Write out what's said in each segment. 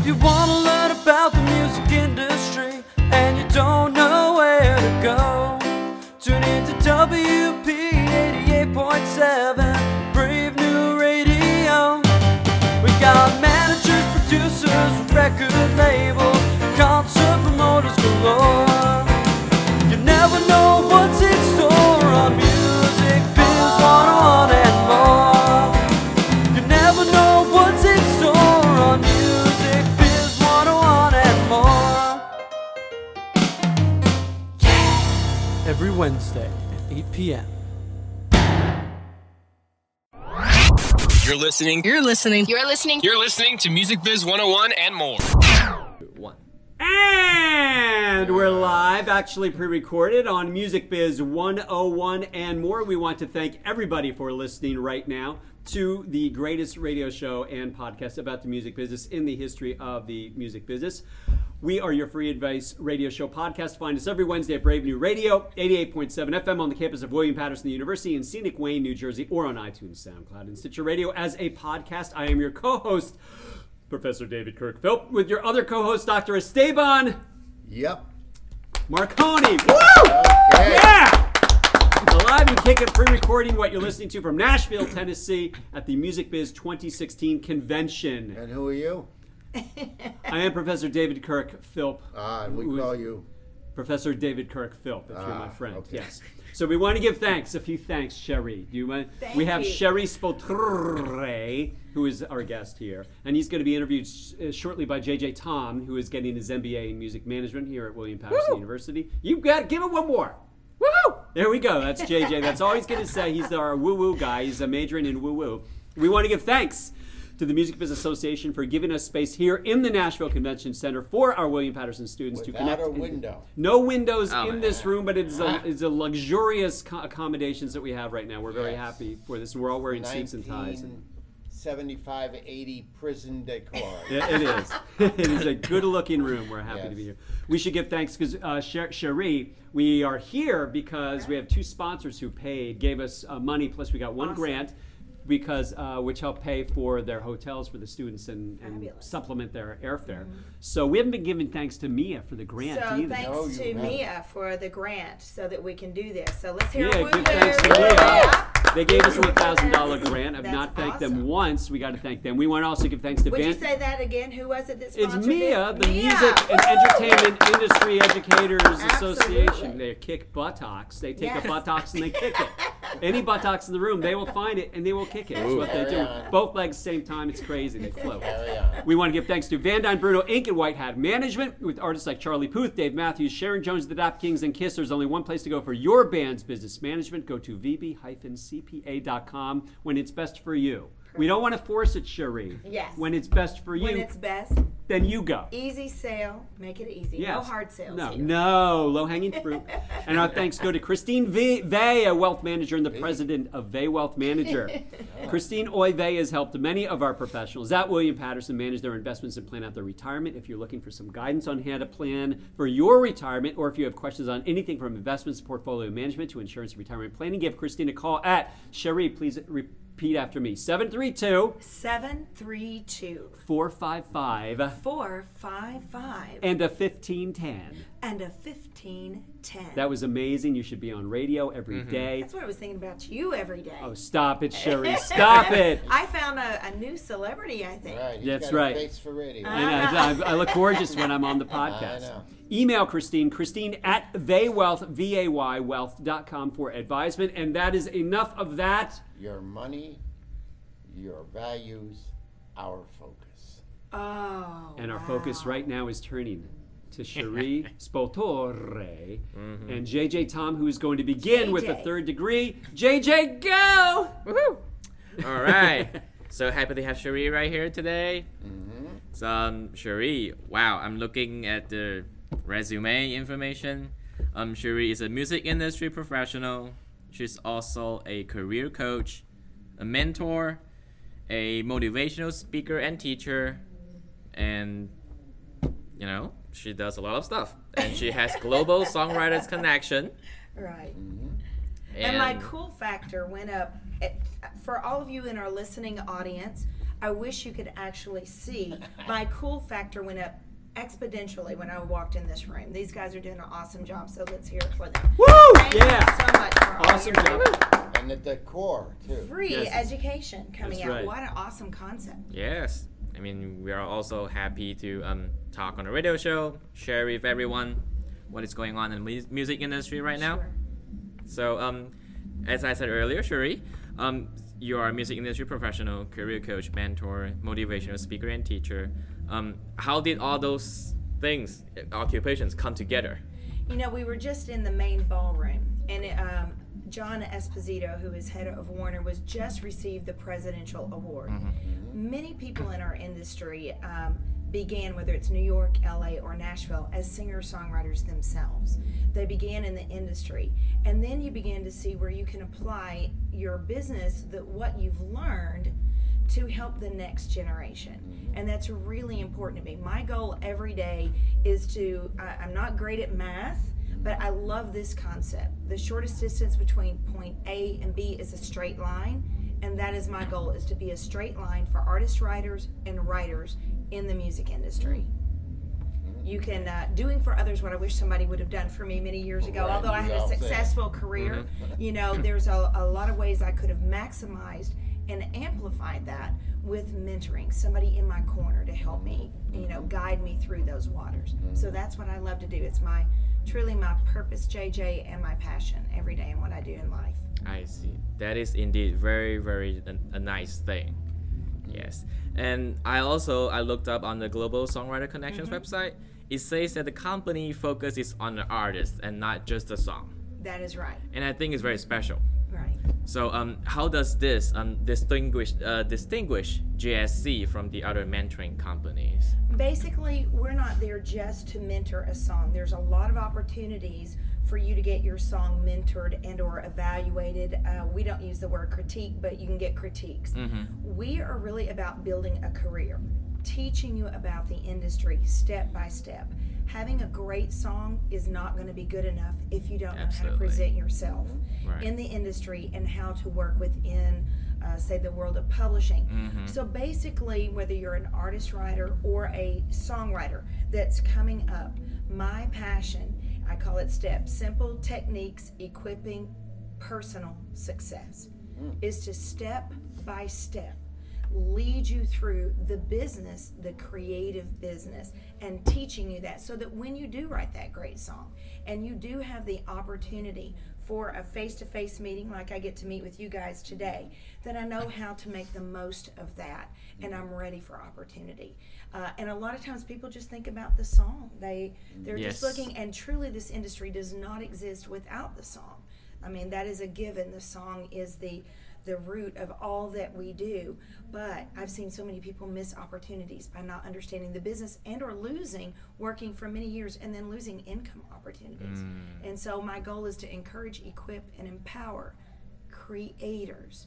If you want to learn about the music industry and you don't know where to go, tune into WP 88.7 Brave New Radio. We got managers, producers, record labels, p.m. You're listening. You're listening. You're listening. You're listening to Music Biz 101 and more. One. And we're live, actually pre recorded on Music Biz 101 and more. We want to thank everybody for listening right now to the greatest radio show and podcast about the music business in the history of the music business. We are your free advice radio show podcast. Find us every Wednesday at Brave New Radio, 88.7 FM on the campus of William Paterson University in scenic Wayne, New Jersey, or on iTunes, SoundCloud, and Stitcher Radio as a podcast. I am your co host, Professor David Kirk Philp, with your other co host, Dr. Esteban Yep. Marcone. Woo! Okay. Yeah! Alive and kicking, pre-recording what you're listening to from Nashville, Tennessee, at the Music Biz 2016 convention. And who are you? I am Professor David Kirk Philp. Ah, and we call you. Professor David Kirk Philp, if you're my Ah, friend. okay. Yes. So we want to give thanks, a few thanks, Sheree. Do you mind? Thank we have you. Sheree Spoltore, who is our guest here, and he's going to be interviewed sh- uh, shortly by JJ Tom, who is getting his MBA in music management here at William Paterson University. You've got to give it one more. Woo! There we go. That's JJ. That's all he's going to say. He's our woo woo guy. He's a majoring in woo woo. We want to give thanks to the Music Business Association for giving us space here in the Nashville Convention Center for our William Paterson students to Without connect. a window. no windows Oh, in man. this room, but it's a, it's a luxurious co- accommodations that we have right now. We're very Yes. happy for this. We're all wearing suits and ties. And 75, 80 prison decor. it, it is. it is a good-looking room. We're happy to be here. We should give thanks because uh, Sher- Sheree, we are here because we have two sponsors who paid, gave us uh, money, plus we got one Awesome. grant. Because uh, which helped pay for their hotels for the students and, and Fabulous. Mm-hmm. supplement their airfare. So we haven't been giving thanks to Mia for the grant So either. thanks No, you to haven't. Mia for the grant so that we can do this. So let's hear a Yeah, woo good thanks to woo. Mia. They gave us a thousand dollar grant. I've That's not thanked them awesome. once. We got to thank them. We want to also give thanks to Would you Van. say that again? Who was it that It's sponsored Mia, this? the Mia. Music and Entertainment Industry Educators Association. They kick buttocks. They take Yes. a buttocks and they kick it. Any buttocks in the room, they will find it and they will kick it. That's what they do. Both legs same time. It's crazy. They float. We want to give thanks to Van Dyne Bruno Inc. and White Hat Management with artists like Charlie Puth, Dave Matthews, Sharon Jones, the Dap Kings, and Kiss. There's only one place to go for your band's business management. Go to vb-cpa.com when it's best for you. We don't want to force it, Sheree. Yes. When it's best for you, When it's best, then you go. easy sale. Make it easy. No hard sales. No, here. no low hanging fruit. and our thanks go to Christine v- Vay, a wealth manager and the president of Vay Wealth Manager. Christine Oy Vey has helped many of our professionals at William Paterson manage their investments and plan out their retirement. If you're looking for some guidance on how to plan for your retirement, or if you have questions on anything from investments, portfolio management to insurance and retirement planning, give Christine a call at Sheree. Please repeat after me 732 732 455 455 and a 1510. And a 1510. That was amazing. You should be on radio every mm-hmm. day. That's what I was thinking about you every day. Oh, stop it, Sheree. Stop it. I found a, a new celebrity, I think. Right, he's That's got a right. face for radio. I, know, I, I look gorgeous when I'm on the podcast. know. Email Christine, Christine at Vaywealth, V-A-Y, wealth.com for advisement. And that is enough of that. Your money, your values, our focus. Oh. And our focus right now is turning to Sheree Spoltore and JJ Tom, who is going to begin with a third degree. JJ, go! Woohoo! All right. so happy to have Sheree right here today. So, um, Sheree, wow, I'm looking at the resume information. Um, Sheree is a music industry professional. She's also a career coach, a mentor, a motivational speaker and teacher, and you know, she does a lot of stuff. And she has Global Songwriters Connection. Right. Mm-hmm. And, my cool factor went up. At, for all of you in our listening audience, I wish you could actually see my cool factor went up exponentially when I walked in this room. These guys are doing an awesome job, so let's hear it for them. Woo! Thank Yeah. you so much for all Awesome your job. And at the decor, too. Free Yes. education coming That's out. right. What an awesome concept. Yes. I mean, we are also happy to um, talk on a radio show, share with everyone what is going on in the mu- music industry right now. Sure. So, um, as I said earlier, Sheree, um, you are a music industry professional, career coach, mentor, motivational speaker, and teacher. Um, how did all those things, occupations, come together? You know, we were just in the main ballroom, and um, John Esposito, who is head of Warner, was just received the presidential award. Many people in our industry um, began, whether it's New York, LA, or Nashville, as singer songwriters themselves. They began in the industry, and then you began to see where you can apply your business, that what you've learned, to help the next generation. And that's really important to me. My goal every day is to, I, I'm not great at math, but I love this concept. The shortest distance between point A and B is a straight line. And that is my goal is to be a straight line for artist writers, and writers in the music industry. You can uh, doing for others what I wish somebody would have done for me many years ago. Right, Although I had a successful career, you know, there's a, a lot of ways I could have maximized and amplified that with mentoring somebody in my corner to help me, you know, guide me through those waters. So that's what I love to do. It's my truly my purpose, JJ, and my passion every day in what I do in life. I see. That is indeed very, very a, a nice thing. Yes. And I also I looked up on the Global Songwriter Connections mm-hmm. website. It says that the company focuses on the artist and not just the song. That is right. And I think it's very special. So um, how does this um, distinguish uh, distinguish GSC from the other mentoring companies? basically we're not there just to mentor a song. There's a lot of opportunities for you to get your song mentored and or evaluated. Uh, we don't use the word critique but you can get critiques. We are really about building a career teaching you about the industry step by step. Having a great song is not going to be good enough if you don't know how to present yourself Right. in the industry and how to work within uh, say the world of publishing. So basically whether you're an artist writer or a songwriter that's coming up my passion i call it steps simple techniques equipping personal success is to step by step lead you through the business, the creative business, and teaching you that so that when you do write that great song and you do have the opportunity for a face to face meeting like I get to meet with you guys today, that I know how to make the most of that and I'm ready for opportunity. Uh, and a lot of times people just think about the song. They they're Yes. just looking and truly this industry does not exist without the song. I mean that is a given. The song is the the root of all that we do but i've seen so many people miss opportunities by not understanding the business and or losing working for many years and then losing income opportunities mm. and so my goal is to encourage equip and empower creators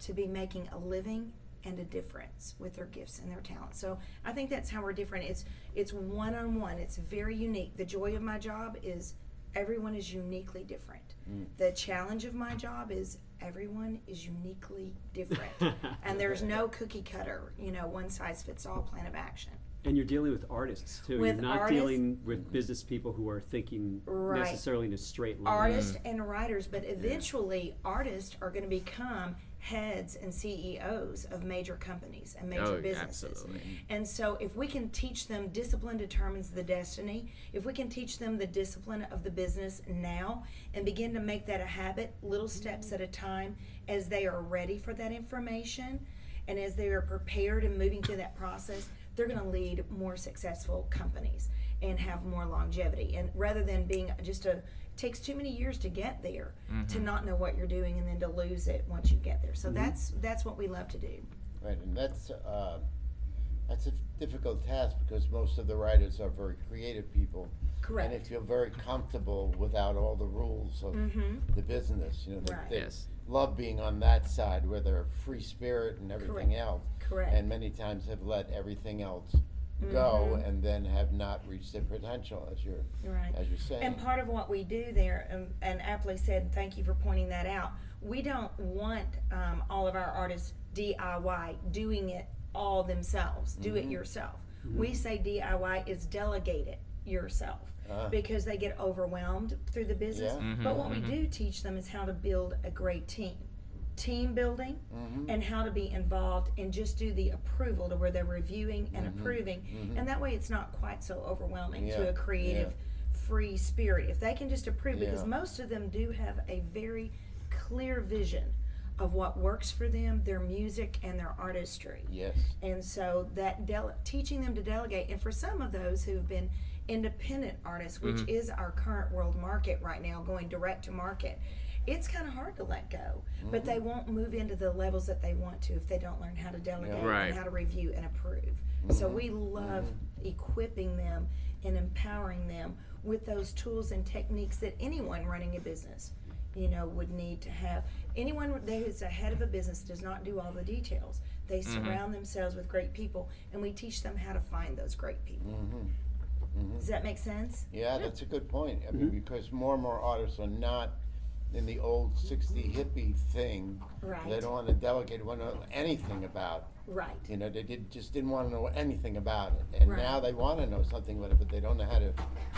to be making a living and a difference with their gifts and their talents. So I think that's how we're different. It's it's one on one. It's very unique. The joy of my job is everyone is uniquely different. Mm. The challenge of my job is everyone is uniquely different. and there's no cookie cutter, you know, one size fits all plan of action. And you're dealing with artists too. With you're not artists- dealing with mm-hmm. business people who are thinking Right. necessarily in a straight line. artists and writers, but eventually artists are going to become heads and CEOs of major companies and major Oh, businesses. absolutely. And so if we can teach them discipline determines the destiny, if we can teach them the discipline of the business now and begin to make that a habit, little steps at a time as they are ready for that information and as they are prepared and moving through that process, they're going to lead more successful companies and have more longevity. And rather than being just a takes too many years to get there to mm-hmm. not know what you're doing and then to lose it once you get there. So mm-hmm. that's that's what we love to do. Right, and that's uh, that's a difficult task because most of the writers are very creative people. Correct. And they feel very comfortable without all the rules of mm-hmm. the business. You know, they, Right. they Yes. love being on that side where they're free spirit and everything Correct. else. Correct. And many times have let everything else go and then have not reached their potential, as you're Right. as you're saying. And part of what we do there, um, and aptly said, thank you for pointing that out. We don't want um, all of our artists DIY doing it all themselves. Do Mm-hmm. it yourself. We say DIY is delegate it yourself because they get overwhelmed through the business. Ah. Yeah. But what we do teach them is how to build a great team. Team building mm-hmm. and how to be involved and just do the approval to where they're reviewing and mm-hmm. approving. Mm-hmm. And that way it's not quite so overwhelming to a creative, free spirit. If they can just approve, because most of them do have a very clear vision of what works for them, their music and their artistry. Yes. And so that dele- teaching them to delegate, and for some of those who've been independent artists, which is our current world market right now, going direct to market, it's kind of hard to let go. But mm-hmm. they won't move into the levels that they want to if they don't learn how to delegate Right. and how to review and approve. So mm-hmm. we love mm-hmm. equipping them and empowering them with those tools and techniques that anyone running a business you know would need to have. Anyone that is ahead of a business does not do all the details. They surround themselves with great people and we teach them how to find those great people. Does that make sense? Yeah, that's a good point. I mean, Mm-hmm. because more and more artists are not in the old 60 hippie thing. Right. They don't want to delegate, want to know anything about. right You know, they did, just didn't want to know anything about it. And Right. now they want to know something about it, but they don't know how to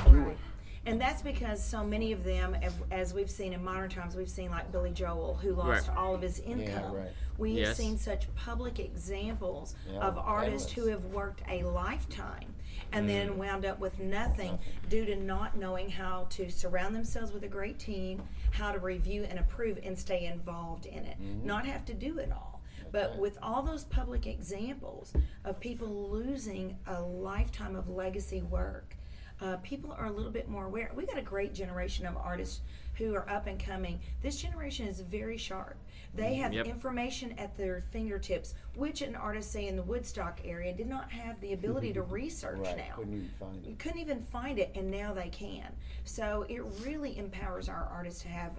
do Right. it. And that's because so many of them, as- as we've seen in modern times, we've seen like Billy Joel, who lost Right. all of his income. right. We've Yes. seen such public examples Yeah, of artists who have worked a lifetime and then mm. wound up with nothing due to not knowing how to surround themselves with a great team, how to review and approve and stay involved in it, mm-hmm. not have to do it all. But with all those public examples of people losing a lifetime of legacy work, uh, people are a little bit more aware. We got a great generation of artists who are up and coming. This generation is very sharp. They have Yep. information at their fingertips, which an artist, say in the Woodstock area, did not have the ability to research Right. now Couldn't even find you it. couldn't even find it and now they can so it really empowers our artists to have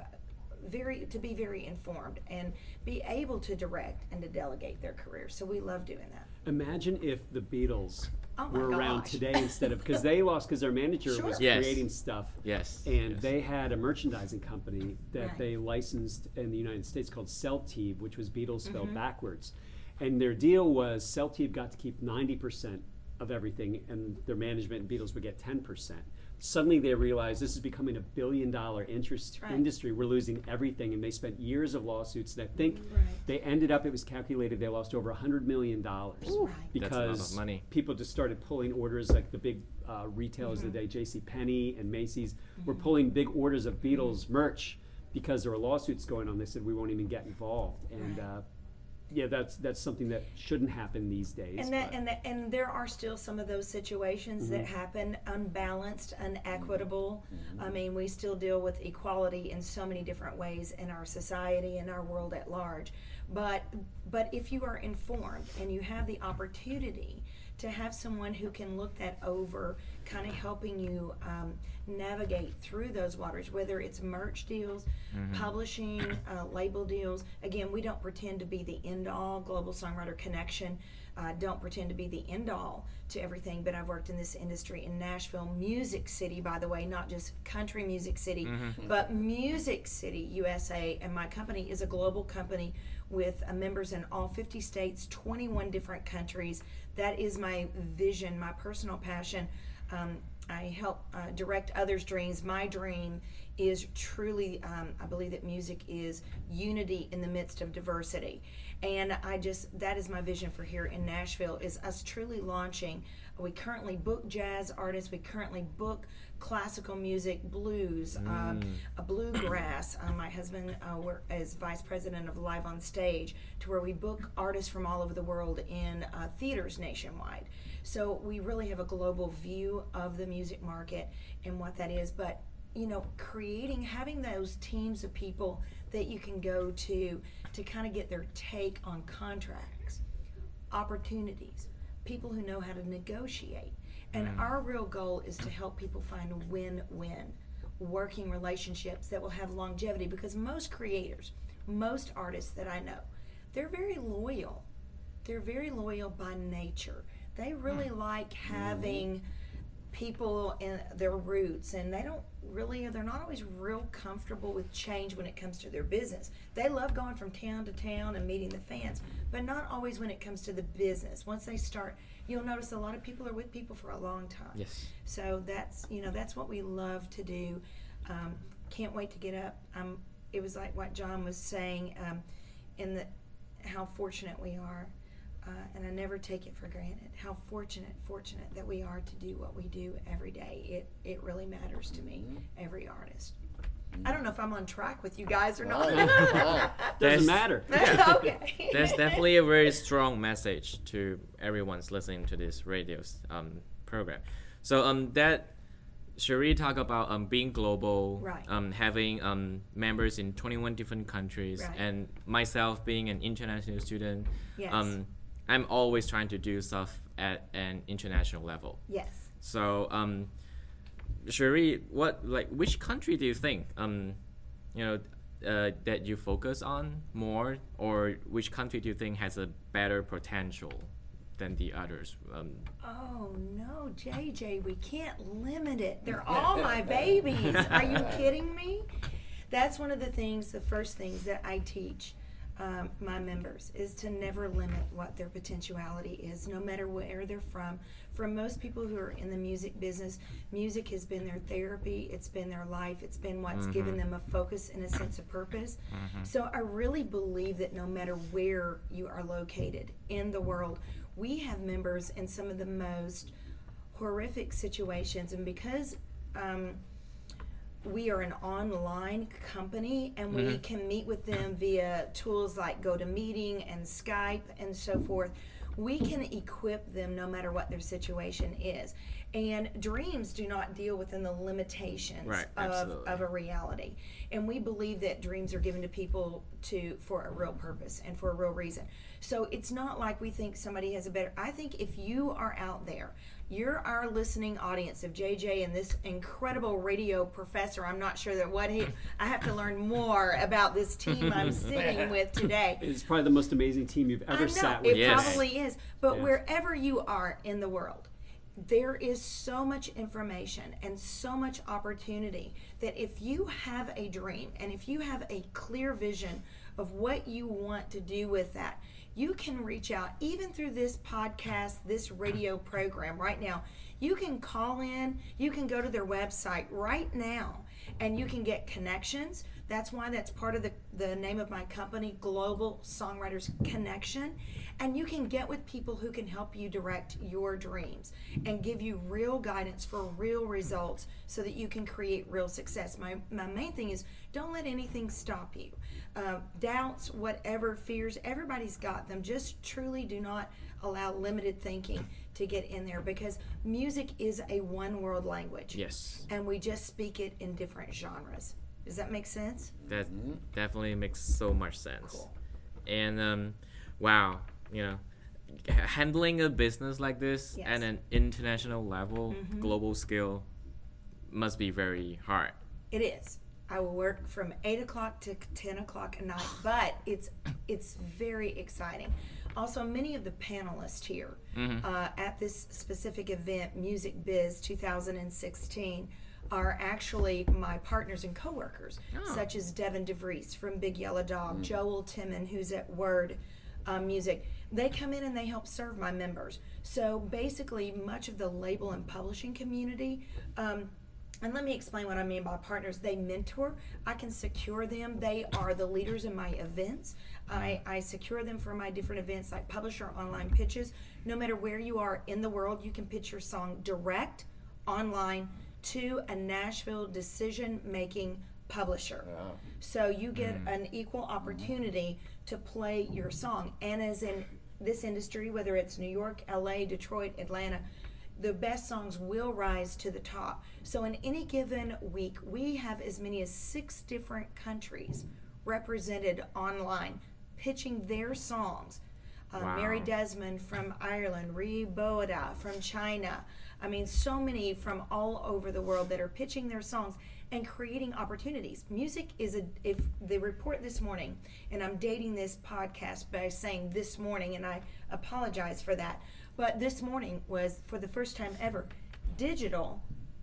very to be very informed and be able to direct and to delegate their career so we love doing that Imagine if the Beatles Oh my were around today instead of because they lost because their manager Sure. was Yes. creating stuff. Yes. And yes. they had a merchandising company that Right. they licensed in the United States called Seltaeb, which was Beatles spelled Mm-hmm. backwards. And their deal was Seltaeb got to keep 90% of everything, and their management and Beatles would get 10%. Suddenly they realized this is becoming a billion dollar interest Right. industry. We're losing everything. And they spent years of lawsuits. And I think Right. they ended up, it was calculated, they lost over $100 million. Right. That's a lot of Because money. people just started pulling orders like the big uh, retailers Mm-hmm. of the day, J.C. Penney and Macy's, were pulling big orders of Beatles merch because there were lawsuits going on. They said we won't even get involved, and Right. uh, yeah, that's that's something that shouldn't happen these days. and that but- and that, and there are still some of those situations that mm-hmm. happen unbalanced unequitable. Mm-hmm. I mean we still deal with equality in so many different ways in our society and our world at large but but if you are informed and you have the opportunity to have someone who can look that over kind of helping you um, navigate through those waters whether it's merch deals publishing uh, label deals again we don't pretend to be the end all global songwriter connection uh, don't pretend to be the end all to everything but i've worked in this industry in nashville music city by the way not just country music city but music city usa and my company is a global company with uh, members in all 50 states 21 different countries that is my vision my personal passion um, I help uh, direct others' dreams. My dream is truly, um, I believe that music is unity in the midst of diversity. And I just, that is my vision for here in Nashville, is us truly launching. We currently book jazz artists, we currently book classical music, blues, um, a bluegrass. Uh, my husband uh, is vice president of Live on Stage, to where we book artists from all over the world in uh, theaters nationwide. So we really have a global view of the music market and what that is. But you know, creating, having those teams of people that you can go to to kind of get their take on contracts, opportunities, people who know how to negotiate. And mm. our real goal is to help people find win win working relationships that will have longevity because most creators, most artists that I know, they're very loyal. They're very loyal by nature. They really mm. like mm-hmm. having people and their roots and they don't really they're not always real comfortable with change when it comes to their business. They love going from town to town and meeting the fans but not always when it comes to the business. Once they start you'll notice a lot of people are with people for a long time. Yes. so that's you know that's what we love to do. Um, can't wait to get up. Um, it was like what john was saying um, in the how fortunate we are uh, and I never take it for granted how fortunate, fortunate that we are to do what we do every day. It it really matters to me, every artist. I don't know if I'm on track with you guys or not. Fine, fine. Doesn't That's- matter. okay. That's definitely a very strong message to everyone's listening to this radio um, program. So um that Sheree talk about um being global, Right. um having um members in 21 different countries, Right. and myself being an international student. Yes. Um, I'm always trying to do stuff at an international level. yes. So, um, Sheree, what like which country do you think um, you know, uh, that you focus on more, or which country do you think has a better potential than the others? Um, Oh no, JJ, we can't limit it. They're all my babies. Are you kidding me? That's one of the things, the first things that I teach um, my members is to never limit what their potentiality is, no matter where they're from. For most people who are in the music business, music has been their therapy, it's been their life, it's been what's given them a focus and a sense of purpose. So I really believe that no matter where you are located in the world, we have members in some of the most horrific situations, and because um, we are an online company and we mm-hmm. can meet with them via tools like GoToMeeting and Skype and so forth. We can equip them no matter what their situation is. And dreams do not deal within the limitations Right, of, of a reality. And we believe that dreams are given to people to for a real purpose and for a real reason. So it's not like we think somebody has a better I think if you are out there, you're our listening audience of JJ and this incredible radio professor. I'm not sure that what he I have to learn more about this team I'm sitting with today. It's probably the most amazing team you've I ever know sat it with. Yes. It probably is, but Yeah. wherever you are in the world, there is so much information and so much opportunity that if you have a dream and if you have a clear vision of what you want to do with that, you can reach out even through this podcast, this radio program right now. You can call in, you can go to their website right now and you can get connections. That's why that's part of the, the name of my company, Global Songwriters Connection. And you can get with people who can help you direct your dreams and give you real guidance for real results so that you can create real success. My, my main thing is don't let anything stop you. Uh, doubts, whatever, fears, everybody's got them. Just truly do not allow limited thinking to get in there because music is a one world language yes, and we just speak it in different genres. Does that make sense? that definitely makes so much sense. And um, wow, you know, handling a business like this Yes. at an international level, global scale, must be very hard. It is. I will work from eight o'clock to ten o'clock at night, but it's it's very exciting. Also, many of the panelists here uh, at this specific event, Music Biz 2016, are actually my partners and coworkers, such as Devin DeVries from Big Yellow Dog, Joel Timmon, who's at Word uh, Music. They come in and they help serve my members. So basically, much of the label and publishing community. Um, and let me explain what I mean by partners. They mentor. I can secure them. They are the leaders in my events. I, I secure them for my different events like publisher online pitches. No matter where you are in the world, you can pitch your song direct online to a Nashville decision making publisher. So you get an equal opportunity to play your song. And as in this industry, whether it's New York, LA, Detroit, Atlanta, the best songs will rise to the top. So in any given week, we have as many as six different countries represented online pitching their songs. Uh, Wow. Mary Desmond from Ireland, Ree Boada from China. I mean, so many from all over the world that are pitching their songs and creating opportunities. Music is a, if the report this morning, and I'm dating this podcast by saying this morning, and I apologize for that, but this morning was for the first time ever digital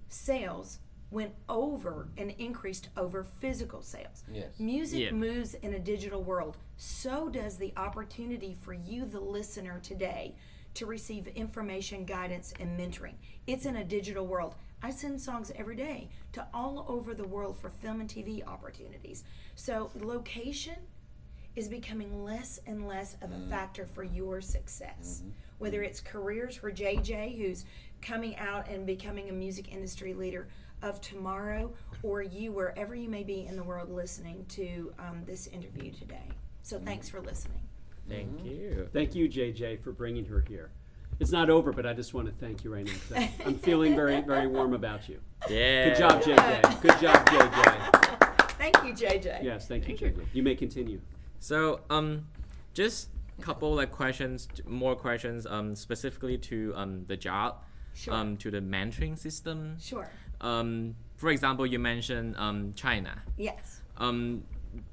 sales went over and increased over physical sales. Yes. Music Yeah. moves in a digital world. So does the opportunity for you, the listener, today to receive information, guidance, and mentoring. It's in a digital world. I send songs every day to all over the world for film and TV opportunities. So, location is becoming less and less of a mm. factor for your success. Mm-hmm. Whether mm-hmm. it's careers for JJ, who's coming out and becoming a music industry leader of tomorrow, or you, wherever you may be in the world, listening to um, this interview today. So, mm-hmm. thanks for listening. Thank you. Thank you, JJ, for bringing her here. It's not over, but I just want to thank you right now. I- I'm feeling very, very warm about you. Yeah. Good job, JJ. Good job, JJ. Thank you, JJ. Yes, thank you, JJ. You may continue. So, um, just a couple like questions, more questions, um, specifically to um the job, Sure. um, to the mentoring system. Sure. Um, for example, you mentioned um China. Yes. Um,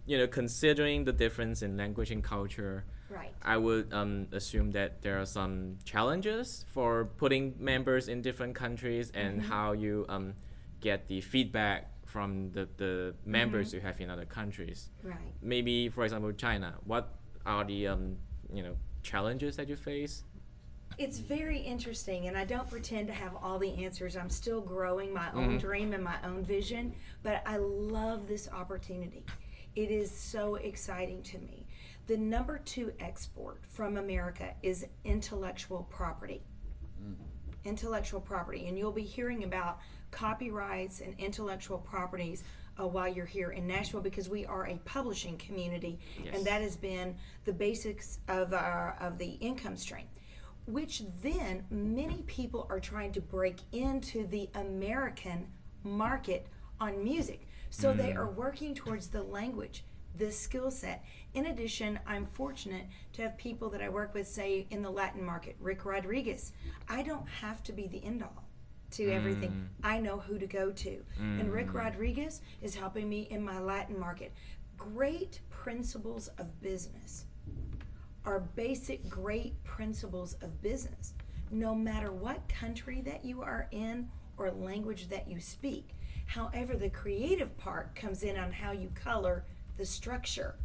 you know, considering the difference in language and culture, Right. I would um, assume that there are some challenges for putting members in different countries and how you um, get the feedback from the, the members you have in other countries. Right. Maybe, for example, China. What are the um, you know challenges that you face? It's very interesting, and I don't pretend to have all the answers. I'm still growing my own dream and my own vision, but I love this opportunity. It is so exciting to me. The number two export from America is intellectual property. Intellectual property, and you'll be hearing about copyrights and intellectual properties uh, while you're here in Nashville because we are a publishing community, and that has been the basics of our of the income stream which then many people are trying to break into the American market on music. So they mm. are working towards the language, the skill set. In addition, I'm fortunate to have people that I work with, say, in the Latin market, Rick Rodriguez. I don't have to be the end all to everything. Mm. I know who to go to. And Rick mm. Rodriguez is helping me in my Latin market. Great principles of business are basic great principles of business no matter what country that you are in or language that you speak however the creative part comes in on how you color the structure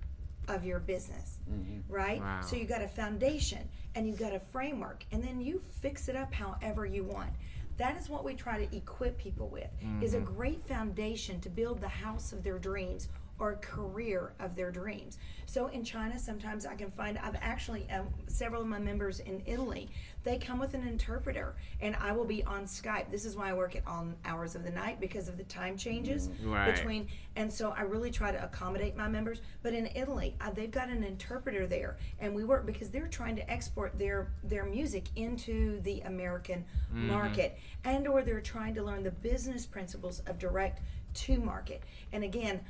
of your business mm-hmm. right? Wow. so you got a foundation and you got a framework and then you fix it up however you want. That is what we try to equip people with is a mm-hmm. great foundation to build the house of their dreams or career of their dreams. So in China, sometimes I can find I've actually um, several of my members in Italy. They come with an interpreter, and I will be on Skype. This is why I work at all hours of the night because of the time changes Right. between. And so I really try to accommodate my members. But in Italy, uh, they've got an interpreter there, and we work because they're trying to export their their music into the American market, and or they're trying to learn the business principles of direct to market. And again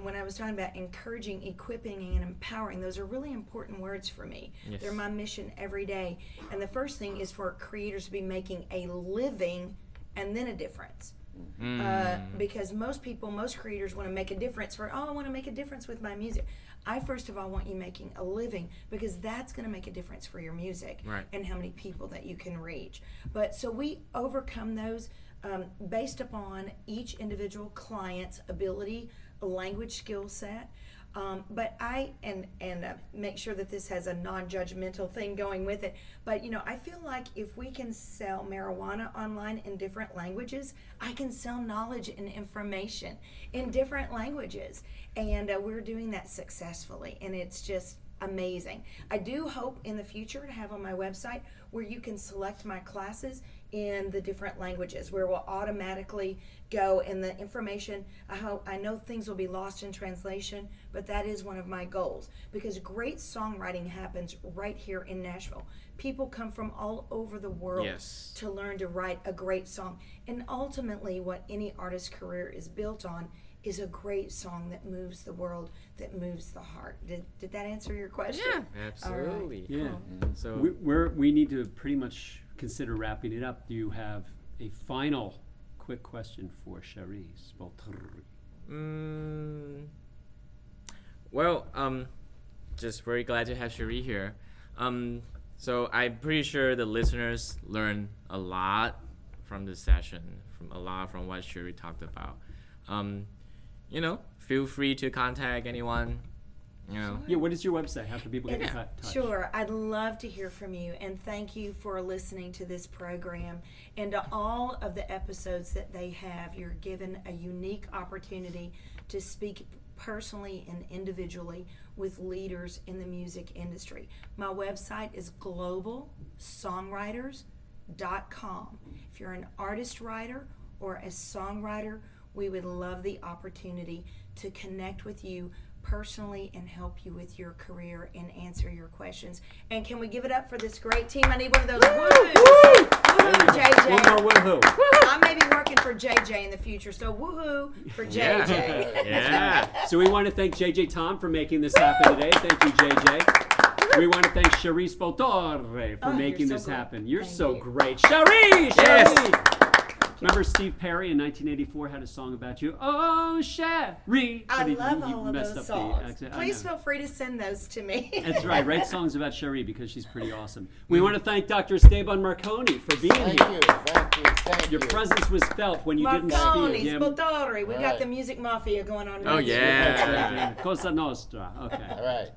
when I was talking about encouraging, equipping, and empowering, those are really important words for me. They're my mission every day. And the first thing is for creators to be making a living and then a difference. Uh, because most people, most creators want to make a difference for, oh, I want to make a difference with my music. I first of all want you making a living because that's going to make a difference for your music Right. and how many people that you can reach. But so we overcome those um, based upon each individual client's ability, language skill set. Um, but I and and uh, make sure that this has a non-judgmental thing going with it. But you know, I feel like if we can sell marijuana online in different languages, I can sell knowledge and information in different languages, and uh, we're doing that successfully. And it's just amazing. I do hope in the future to have on my website where you can select my classes in the different languages where we'll automatically go and the information. I hope I know things will be lost in translation but that is one of my goals because great songwriting happens right here in Nashville. People come from all over the world Yes. to learn to write a great song. And ultimately what any artist's career is built on is a great song that moves the world that moves the heart. Did, did that answer your question? Yeah, Absolutely. Yeah. So We, we're, we need to pretty much consider wrapping it up. Do you have a final quick question for Spoltore? Mm, well, um, just very glad to have Sheree here. Um, so I'm pretty sure the listeners learn a lot from this session, from a lot from what Sheree talked about. Um, you know, feel free to contact anyone. You know, Yeah, what is your website? How can people get in It's- touch? Sure, I'd love to hear from you, and thank you for listening to this program and to all of the episodes that they have. You're given a unique opportunity to speak personally and individually with leaders in the music industry. My website is globalsongwriters.com. If you're an artist writer or a songwriter, we would love the opportunity to connect with you personally and help you with your career and answer your questions. And can we give it up for this great team? I need one of those woo-hoos. Woo-hoo, JJ. One more woohoo. I may be working for JJ in the future, so woohoo for JJ. yeah. So we want to thank JJ Tom for making this happen today. Thank you, JJ. We want to thank Sheree Spoltore for Oh, making you're this great. happen. You're Thank so you. great. Sheree! Yes. Sheree! Remember Steve Perry in 1984 had a song about you? Oh, Cherie! I he- love he all of those up the songs. Please feel free to send those to me. That's right. Write songs about Cherie because she's pretty awesome. We want to thank Dr. Esteban Marcone for being Thank here. you, thank you, thank Your you. presence was felt when you didn't Marcone, speak. Yeah. Spoltore. We got Right. the music mafia going on. Oh yeah. Cosa Nostra. Okay. All right.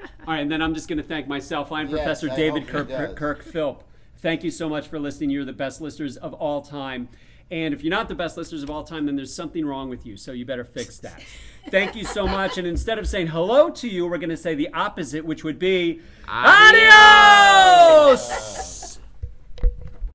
All right, and then I'm just going to thank myself. I'm Yes, Professor I David Kirk, does. Kirk Philp. Thank you so much for listening. You're the best listeners of all time. And if you're not the best listeners of all time, then there's something wrong with you. So you better fix that. Thank you so much. And instead of saying hello to you, we're going to say the opposite, which would be Adios! adios!